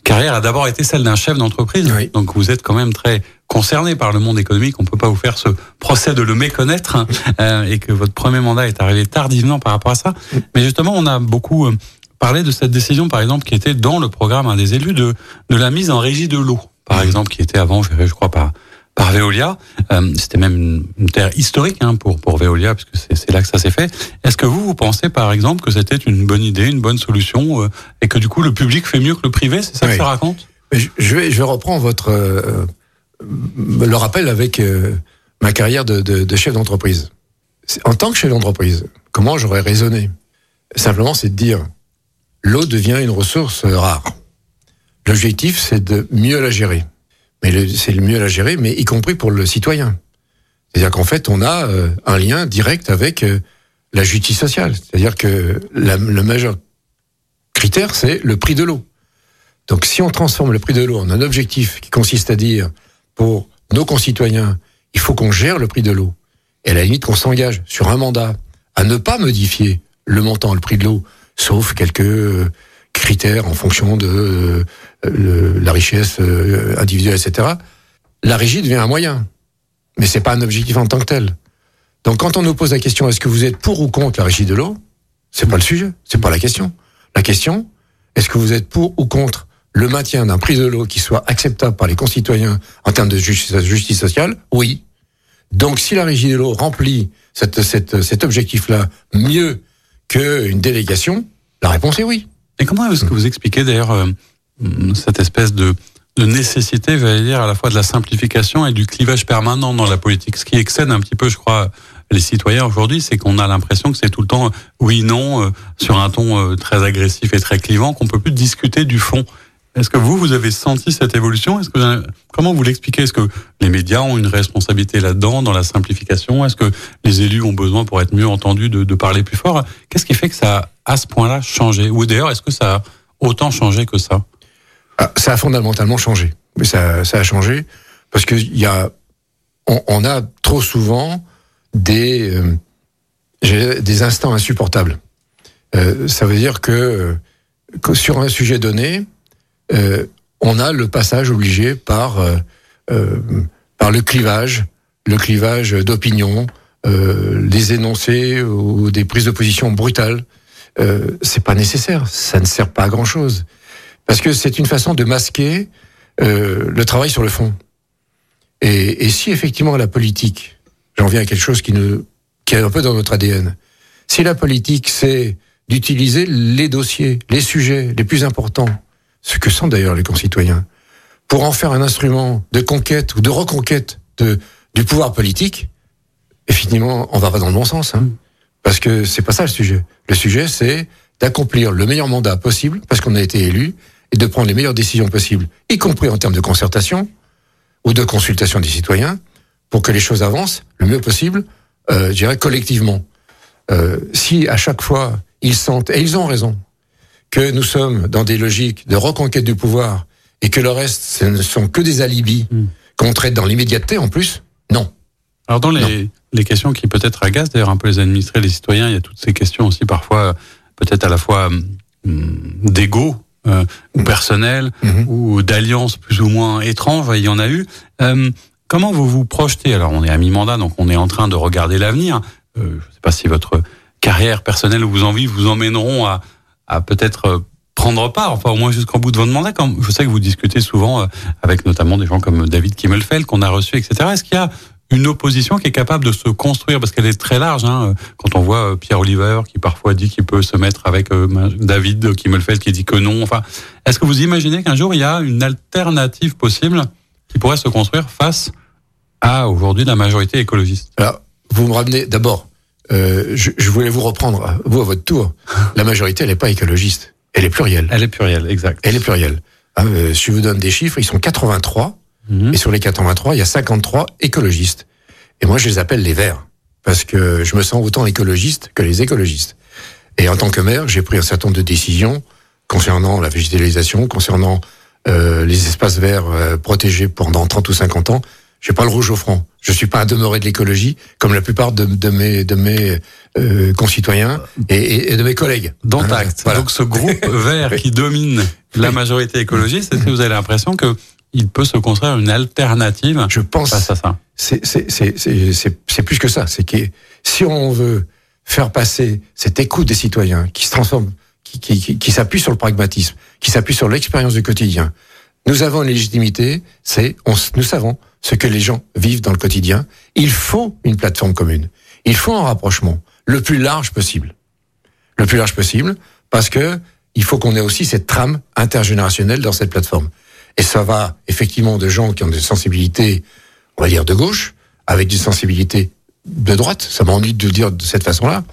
carrière a d'abord été celle d'un chef d'entreprise. Oui. Donc vous êtes quand même très concerné par le monde économique. On peut pas vous faire ce procès de le méconnaître hein, euh, et que votre premier mandat est arrivé tardivement par rapport à ça. Mais justement, on a beaucoup parlé de cette décision, par exemple, qui était dans le programme un des élus de de la mise en régie de l'eau, par exemple, qui était avant, je crois, par par Veolia. Euh, C'était même une, une terre historique hein, pour pour Veolia, puisque c'est c'est là que ça s'est fait. Est-ce que vous, vous pensez, par exemple, que c'était une bonne idée, une bonne solution, euh, et que du coup le public fait mieux que le privé? C'est ça que ça raconte? Je je vais, je vais reprendre votre euh, le rappel avec ma carrière de, de, de chef d'entreprise. En tant que chef d'entreprise, comment j'aurais raisonné? Simplement, c'est de dire l'eau devient une ressource euh, rare. L'objectif, c'est de mieux la gérer. Mais c'est le mieux la gérer, mais y compris pour le citoyen. C'est-à-dire qu'en fait, on a euh, un lien direct avec euh, la justice sociale. C'est-à-dire que le majeur critère, c'est le prix de l'eau. Donc si on transforme le prix de l'eau en un objectif qui consiste à dire pour nos concitoyens, il faut qu'on gère le prix de l'eau, et à la limite qu'on s'engage sur un mandat à ne pas modifier le montant, le prix de l'eau, sauf quelques critères en fonction de euh, la richesse euh, individuelle, etc. La régie devient un moyen, mais c'est pas un objectif en tant que tel. Donc quand on nous pose la question est-ce que vous êtes pour ou contre la régie de l'eau, c'est pas le sujet, c'est pas la question. La question, est-ce que vous êtes pour ou contre le maintien d'un prix de l'eau qui soit acceptable par les concitoyens en termes de justice, sociale? Oui. Donc, si la régie de l'eau remplit cet objectif-là mieux qu'une délégation, la réponse est oui. Et comment est-ce que vous expliquez d'ailleurs euh, cette espèce de, de nécessité, j'allais dire, à la fois de la simplification et du clivage permanent dans la politique? Ce qui excède un petit peu, je crois, les citoyens aujourd'hui, c'est qu'on a l'impression que c'est tout le temps oui, non, euh, sur un ton euh, très agressif et très clivant, qu'on peut plus discuter du fond. Est-ce que vous, vous avez senti cette évolution? Comment vous l'expliquez? Est-ce que les médias ont une responsabilité là-dedans, dans la simplification? Est-ce que les élus ont besoin, pour être mieux entendus, de, parler plus fort? Qu'est-ce qui fait que ça a à ce point-là changé? Ou d'ailleurs, est-ce que ça a autant changé que ça? Ah, ça a fondamentalement changé. Mais ça, ça a changé parce que y a, on, a trop souvent des, euh, des instants insupportables. Euh, ça veut dire que sur un sujet donné, euh, on a le passage obligé par euh, euh, par le clivage, le clivage d'opinion, euh, des énoncés ou des prises de position brutales. Euh, c'est pas nécessaire, ça ne sert pas à grand chose parce que c'est une façon de masquer le travail sur le fond. Et, et si effectivement la politique, j'en viens à quelque chose qui, qui est un peu dans notre ADN, si la politique c'est d'utiliser les dossiers, les sujets les plus importants, ce que sont d'ailleurs les concitoyens, pour en faire un instrument de conquête ou de reconquête de, du pouvoir politique, effectivement, on va pas dans le bon sens. Hein, parce que c'est pas ça le sujet. Le sujet, c'est d'accomplir le meilleur mandat possible, parce qu'on a été élu, et de prendre les meilleures décisions possibles, y compris en termes de concertation ou de consultation des citoyens, pour que les choses avancent le mieux possible, euh, je dirais collectivement. Euh, si à chaque fois ils sentent, et ils ont raison, que nous sommes dans des logiques de reconquête du pouvoir et que le reste, ce ne sont que des alibis Mm. qu'on traite dans l'immédiateté en plus, non. Alors dans les, les questions qui peut-être agacent d'ailleurs un peu les administrés, les citoyens, il y a toutes ces questions aussi parfois peut-être à la fois hum, d'ego euh, ou personnel Mhm. ou d'alliances plus ou moins étranges, il y en a eu. Euh, comment vous vous projetez? Alors on est à mi-mandat, donc on est en train de regarder l'avenir. Euh, je ne sais pas si votre carrière personnelle ou vos envies vous emmèneront à, à peut-être euh, prendre part, enfin au moins jusqu'au bout de votre mandat. Je sais que vous discutez souvent euh, avec notamment des gens comme David Kimmelfeld qu'on a reçu, etc. Est-ce qu'il y a une opposition qui est capable de se construire? Parce qu'elle est très large. Hein. Quand on voit euh, Pierre Oliver qui parfois dit qu'il peut se mettre avec euh, David Kimmelfeld qui dit que non. Enfin, est-ce que vous imaginez qu'un jour il y a une alternative possible qui pourrait se construire face à aujourd'hui la majorité écologiste? Alors, vous me ramenez d'abord. Euh, je, je voulais vous reprendre, vous à votre tour. La majorité, elle n'est pas écologiste. Elle est plurielle. Elle est plurielle, exact. Elle est plurielle. Hein, euh, si je vous donne des chiffres, ils sont 83 Mhm. Et sur les 83, il y a 53 écologistes. Et moi, je les appelle les Verts. Parce que je me sens autant écologiste que les écologistes. Et en tant que maire, j'ai pris un certain nombre de décisions concernant la végétalisation, concernant euh, les espaces verts euh, protégés pendant 30 ou 50 ans. J'ai pas le rouge au front. Je suis pas un demeuré de l'écologie, comme la plupart de, de mes, de mes euh, concitoyens et, de mes collègues. Tact. Voilà. Donc ce groupe vert qui domine la majorité écologiste, est-ce que vous avez l'impression que il peut se construire une alternative Je pense face à ça? c'est plus que ça. C'est que si on veut faire passer cette écoute des citoyens qui se transforme, qui qui qui, qui s'appuie sur le pragmatisme, qui s'appuie sur l'expérience du quotidien, nous avons une légitimité. C'est nous savons ce que les gens vivent dans le quotidien. Il faut une plateforme commune. Il faut un rapprochement le plus large possible, le plus large possible, parce que il faut qu'on ait aussi cette trame intergénérationnelle dans cette plateforme. Et ça va effectivement de gens qui ont des sensibilités on va dire, de gauche, avec des sensibilités de droite, ça m'ennuie de le dire de cette façon-là,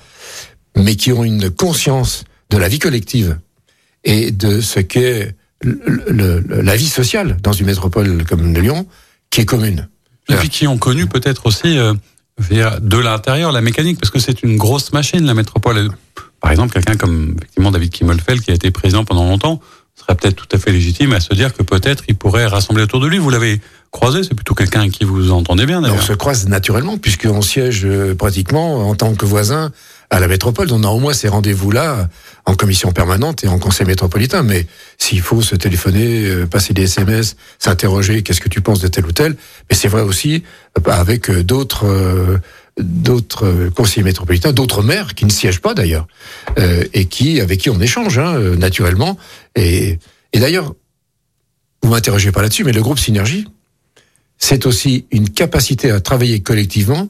mais qui ont une conscience de la vie collective et de ce qu'est la vie sociale dans une métropole comme Lyon, qui est commune. Et puis qui ont connu peut-être aussi euh, via de l'intérieur la mécanique, parce que c'est une grosse machine la métropole. Par exemple, quelqu'un comme effectivement David Kimmelfeld, qui a été président pendant longtemps, serait peut-être tout à fait légitime à se dire que peut-être il pourrait rassembler autour de lui. Vous l'avez croisé, c'est plutôt quelqu'un qui vous entendez bien On se croise naturellement, puisqu'on siège euh, pratiquement en tant que voisin à la métropole. On a au moins ces rendez-vous-là en commission permanente et en conseil métropolitain. Mais s'il faut se téléphoner, euh, passer des SMS, s'interroger, qu'est-ce que tu penses de tel ou tel, mais c'est vrai aussi euh, avec euh, d'autres d'autres conseillers métropolitains, d'autres maires qui ne siègent pas d'ailleurs, euh, et qui avec qui on échange hein, naturellement. Et, et d'ailleurs, vous m'interrogez pas là-dessus, mais le groupe Synergie, c'est aussi une capacité à travailler collectivement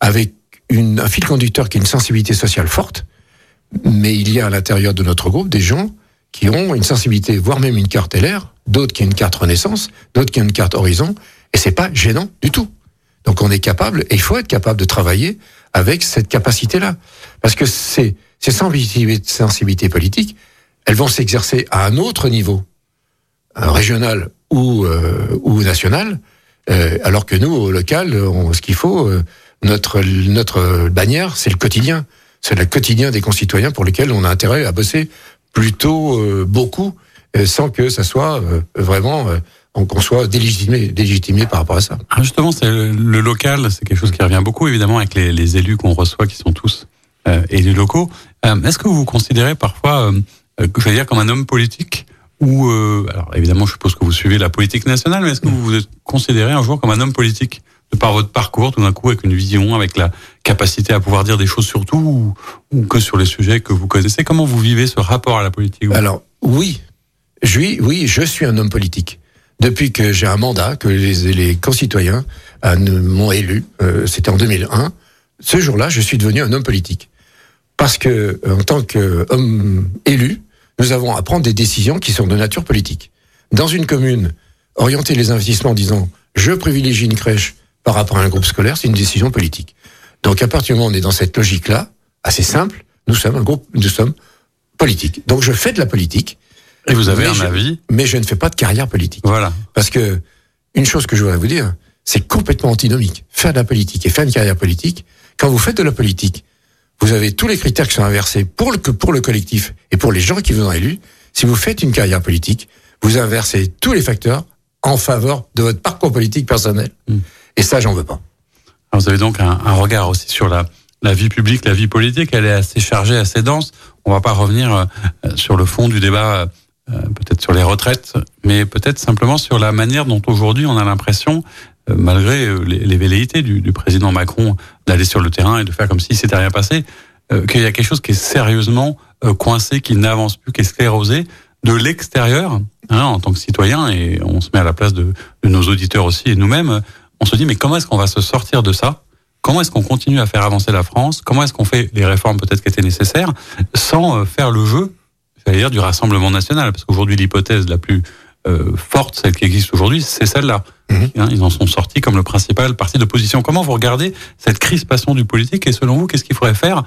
avec un fil conducteur qui est une sensibilité sociale forte, mais il y a à l'intérieur de notre groupe des gens qui ont une sensibilité, voire même une carte LR, d'autres qui ont une carte Renaissance, d'autres qui ont une carte Horizon, et c'est pas gênant du tout. Donc on est capable, et il faut être capable de travailler avec cette capacité-là. Parce que ces, sensibilités, politiques, elles vont s'exercer à un autre niveau, euh, régional ou, euh, national, euh, alors que nous, au local, on- ce qu'il faut, notre, notre bannière, c'est le quotidien. C'est le quotidien des concitoyens pour lesquels on a intérêt à bosser plutôt euh, beaucoup, euh, sans que ça soit euh, vraiment, euh, qu'on soit délégitimé, délégitimé par rapport à ça. Ah, justement, c'est le, local, c'est quelque chose qui revient beaucoup, évidemment, avec les, les élus qu'on reçoit, qui sont tous euh, élus locaux. Euh, Est-ce que vous vous considérez parfois, euh, je veux dire, comme un homme politique ou, euh, alors évidemment, je suppose que vous suivez la politique nationale, mais est-ce que vous vous êtes considéré un jour comme un homme politique? Par votre parcours, tout d'un coup, avec une vision, avec la capacité à pouvoir dire des choses sur tout, ou, que sur les sujets que vous connaissez Comment vous vivez ce rapport à la politique Alors, oui, je oui, je suis un homme politique. Depuis que j'ai un mandat, que les, les concitoyens euh, m'ont élu, euh, c'était en 2001, ce jour-là, je suis devenu un homme politique. Parce que, en tant qu'homme élu, nous avons à prendre des décisions qui sont de nature politique. Dans une commune, orienter les investissements en disant je privilégie une crèche par rapport à un groupe scolaire, c'est une décision politique. Donc, à partir du moment où on est dans cette logique-là, assez simple, nous sommes un groupe, nous sommes politiques. Donc, je fais de la politique, Et vous avez mais un je- avis mais je ne fais pas de carrière politique. Voilà. Parce que une chose que je voudrais vous dire, c'est complètement antinomique. Faire de la politique et faire une carrière politique, quand vous faites de la politique, vous avez tous les critères qui sont inversés pour le, pour le collectif et pour les gens qui vous ont élu. Si vous faites une carrière politique, vous inversez tous les facteurs en faveur de votre parcours politique personnel. Mm. Et ça, j'en veux pas. Alors, vous avez donc un, un regard aussi sur la, la vie publique, la vie politique. Elle est assez chargée, assez dense. On va pas revenir euh, sur le fond du débat, euh, peut-être sur les retraites, mais peut-être simplement sur la manière dont aujourd'hui on a l'impression, euh, malgré euh, les, velléités du, du président Macron d'aller sur le terrain et de faire comme si s'était rien passé, euh, qu'il y a quelque chose qui est sérieusement euh, coincé, qui n'avance plus, qui est sclérosé de l'extérieur, hein, en tant que citoyen, et on se met à la place de, de nos auditeurs aussi et nous-mêmes on se dit mais comment est-ce qu'on va se sortir de ça? Comment est-ce qu'on continue à faire avancer la France? Comment est-ce qu'on fait les réformes peut-être qui étaient nécessaires sans euh, faire le jeu, j'allais dire, du Rassemblement national? Parce qu'aujourd'hui, l'hypothèse la plus euh, forte, celle qui existe aujourd'hui, c'est celle-là. Mhm. Hein, ils en sont sortis comme le principal parti d'opposition. Comment vous regardez cette crispation du politique? Et selon vous, qu'est-ce qu'il faudrait faire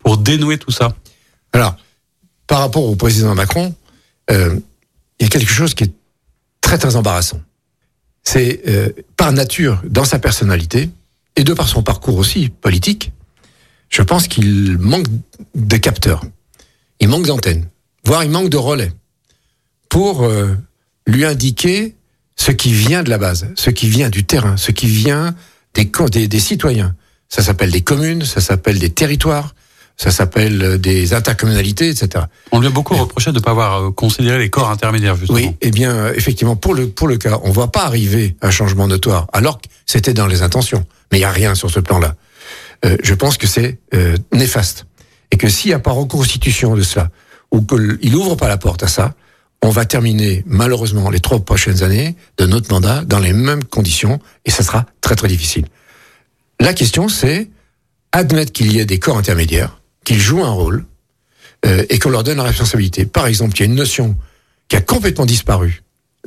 pour dénouer tout ça? Alors, par rapport au président Macron, euh, il y a quelque chose qui est très très embarrassant. C'est euh, par nature, dans sa personnalité, et de par son parcours aussi politique, je pense qu'il manque de capteurs, il manque d'antennes, voire il manque de relais pour euh, lui indiquer ce qui vient de la base, ce qui vient du terrain, ce qui vient des, des, des citoyens. Ça s'appelle des communes, ça s'appelle des territoires, ça s'appelle euh, des intercommunalités, etc. On lui a beaucoup reproché de ne pas avoir euh, considéré les corps intermédiaires, justement. Oui, eh bien, euh, effectivement, pour le, pour le cas, on ne voit pas arriver un changement notoire, alors que c'était dans les intentions. Mais il n'y a rien sur ce plan-là. Euh, je pense que c'est euh, néfaste. Et que s'il n'y a pas reconstitution de cela, ou qu'il n'ouvre pas la porte à ça, on va terminer malheureusement les trois prochaines années de notre mandat dans les mêmes conditions, et ça sera très très difficile. La question, c'est admettre qu'il y ait des corps intermédiaires, qu'ils jouent un rôle, euh, et qu'on leur donne la responsabilité. Par exemple, il y a une notion qui a complètement disparu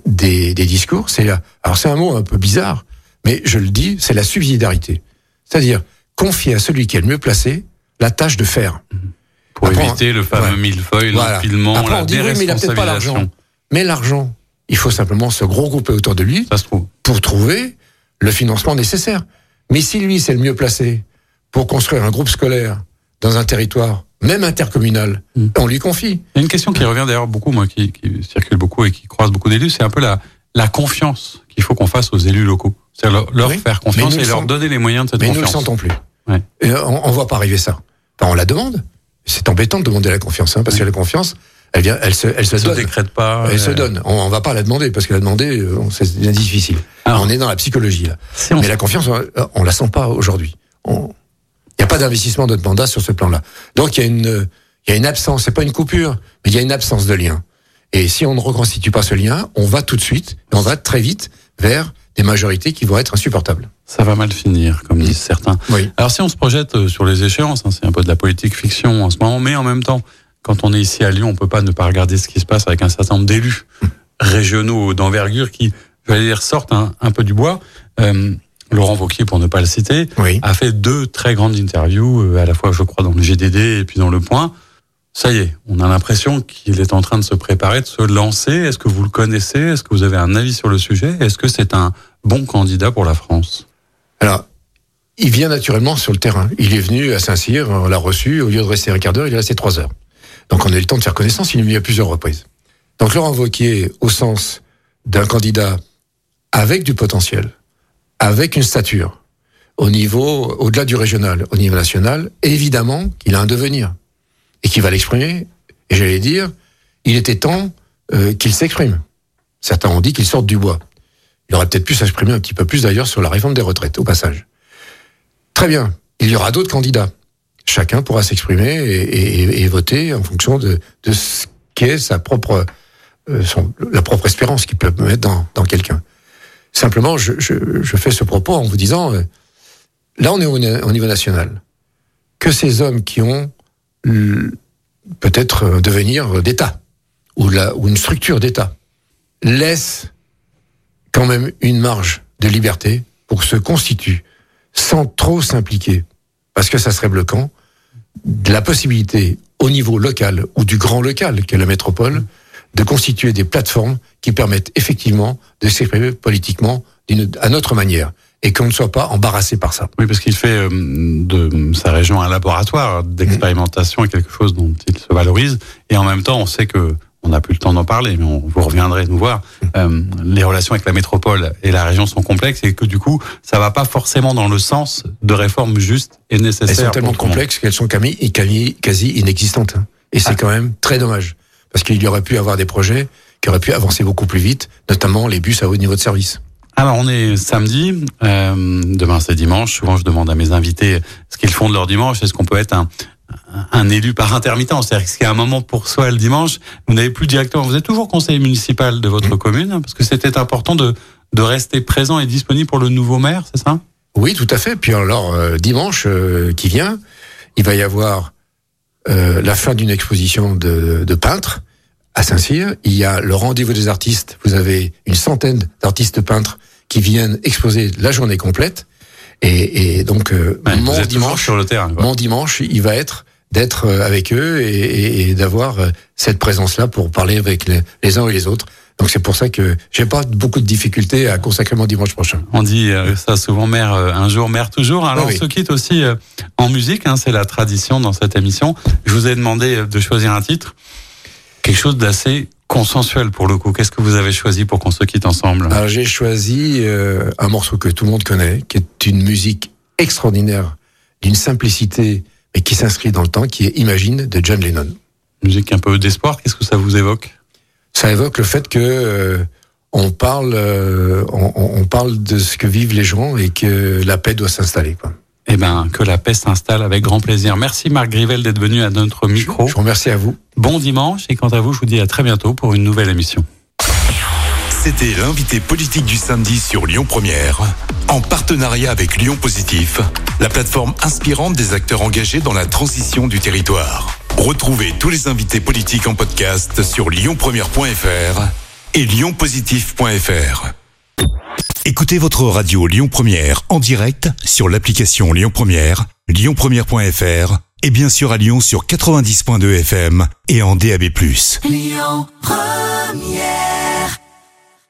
des, des discours, c'est la, alors c'est un mot un peu bizarre, mais je le dis, c'est la subsidiarité. C'est-à-dire confier à celui qui est le mieux placé la tâche de faire. Pour Après, éviter le fameux ouais. millefeuille, Voilà. l'empilement, Après, la on dit, oui, mais il a peut-être pas l'argent. Mais l'argent, il faut simplement se regrouper autour de lui Ça se trouve. pour trouver le financement nécessaire. Mais si lui, c'est le mieux placé pour construire un groupe scolaire dans un territoire, même intercommunal, Mm. on lui confie. Il y a une question qui revient d'ailleurs beaucoup, moi, qui, qui circule beaucoup et qui croise beaucoup d'élus, c'est un peu la, la confiance qu'il faut qu'on fasse aux élus locaux. C'est-à-dire leur, leur Oui. faire confiance Mais et le leur sent- donner les moyens de cette Mais nous ne le confiance. sentons plus. Ouais. Et on, on voit pas arriver ça. Enfin, on la demande. C'est embêtant de demander la confiance, hein, parce que la confiance, elle vient, elle se, elle se se donne. décrète pas. Elle se euh, donne. On, on va pas la demander parce que la demander, euh, c'est difficile. Alors, on est dans la psychologie là. Mais la confiance, on, on la sent pas aujourd'hui. On- Il n'y a pas d'investissement de notre mandat sur ce plan-là. Donc il y a une, il y a une absence. C'est pas une coupure, mais il y a une absence de lien. Et si on ne reconstitue pas ce lien, on va tout de suite, on va très vite vers des majorités qui vont être insupportables. ça va mal finir, comme disent certains. Oui. Alors si on se projette euh, sur les échéances, hein, c'est un peu de la politique fiction en ce moment, mais en même temps, quand on est ici à Lyon, on peut pas ne pas regarder ce qui se passe avec un certain nombre d'élus régionaux d'envergure qui, je vais dire, sortent un, un peu du bois. Euh, Laurent Wauquiez, pour ne pas le citer, Oui. a fait deux très grandes interviews, euh, à la fois, je crois, dans le GDD et puis dans Le Point. Ça y est, on a l'impression qu'il est en train de se préparer, de se lancer. Est-ce que vous le connaissez? Est-ce que vous avez un avis sur le sujet? Est-ce que c'est un bon candidat pour la France? Alors, il vient naturellement sur le terrain. Il est venu à Saint-Cyr, on l'a reçu, au lieu de rester un quart d'heure, il est resté trois heures. Donc on a eu le temps de faire connaissance, il est venu à plusieurs reprises. Donc Laurent Wauquiez, au sens d'un candidat avec du potentiel, avec une stature, au niveau, au-delà du régional, au niveau national, évidemment qu'il a un devenir. Et qu'il va l'exprimer, et j'allais dire, il était temps euh, qu'il s'exprime. Certains ont dit qu'il sorte du bois. Il aurait peut-être pu s'exprimer un petit peu plus d'ailleurs sur la réforme des retraites, au passage. Très bien, il y aura d'autres candidats. Chacun pourra s'exprimer et, et- et voter en fonction de, de ce qu'est sa propre, euh, son- la propre espérance qu'il peut mettre dans, dans quelqu'un. Simplement, je, fais ce propos en vous disant, euh, là on est au, au niveau national, que ces hommes qui ont peut-être un devenir d'État ou, une structure d'État laissent quand même une marge de liberté pour se constitue, sans trop s'impliquer, parce que ça serait bloquant, de la possibilité au niveau local ou du grand local qu'est la métropole de constituer des plateformes qui permettent effectivement de s'exprimer politiquement d'une- à notre manière et qu'on ne soit pas embarrassé par ça. Oui, parce qu'il fait euh, de sa région un laboratoire d'expérimentation et quelque chose dont il se valorise. Et en même temps, on sait que on n'a plus le temps d'en parler, mais on, vous reviendrez nous voir. euh, les relations avec la métropole et la région sont complexes et que du coup, ça va pas forcément dans le sens de réformes justes et nécessaires. Elles sont tellement complexes qu'elles sont quasi inexistantes. hein. Et c'est Ah. quand même très dommage. Parce qu'il y aurait pu avoir des projets qui auraient pu avancer beaucoup plus vite, notamment les bus à haut niveau de service. Alors, on est samedi, euh, demain c'est dimanche. Souvent, je demande à mes invités ce qu'ils font de leur dimanche. Est-ce qu'on peut être un, un élu par intermittent? C'est-à-dire qu'il y a un moment pour soi le dimanche, vous n'avez plus directement. Vous êtes toujours conseiller municipal de votre commune, hein, parce que c'était important de, de rester présent et disponible pour le nouveau maire, c'est ça? Oui, tout à fait. Puis alors, euh, dimanche euh, qui vient, il va y avoir euh, la fin d'une exposition de, de peintres à Saint-Cyr. Il y a le rendez-vous des artistes. Vous avez une centaine d'artistes peintres qui viennent exposer la journée complète. Et, et donc, euh, Ouais, mon dimanche, sur le terrain. quoi. mon dimanche, il va être d'être euh, avec eux et, et- et d'avoir cette présence-là pour parler avec les, les uns et les autres Donc c'est pour ça que j'ai pas beaucoup de difficultés à consacrer mon dimanche prochain. On dit euh, ça souvent, mère euh, un jour, mère toujours. Alors Oui, oui. on se quitte aussi euh, en musique, hein, c'est la tradition dans cette émission. Je vous ai demandé de choisir un titre, quelque chose d'assez consensuel pour le coup. Qu'est-ce que vous avez choisi pour qu'on se quitte ensemble? Alors j'ai choisi un morceau que tout le monde connaît, qui est une musique extraordinaire, d'une simplicité, mais qui s'inscrit dans le temps, qui est Imagine de John Lennon. Musique un peu d'espoir, qu'est-ce que ça vous évoque? Ça évoque le fait que euh, on parle, euh, on, parle de ce que vivent les gens et que la paix doit s'installer. quoi. Eh ben, que la paix s'installe avec grand plaisir. Merci Marc Grivel d'être venu à notre micro. Je vous remercie à vous. Bon dimanche et quant à vous, je vous dis à très bientôt pour une nouvelle émission. C'était l'invité politique du samedi sur Lyon Première, en partenariat avec Lyon Positif, la plateforme inspirante des acteurs engagés dans la transition du territoire. Retrouvez tous les invités politiques en podcast sur lyonpremière.fr et lyonpositif.fr. Écoutez votre radio Lyon Première en direct sur l'application Lyon Première, lyonpremière.fr et bien sûr à Lyon sur 90.2 FM et en DAB+. Lyon Première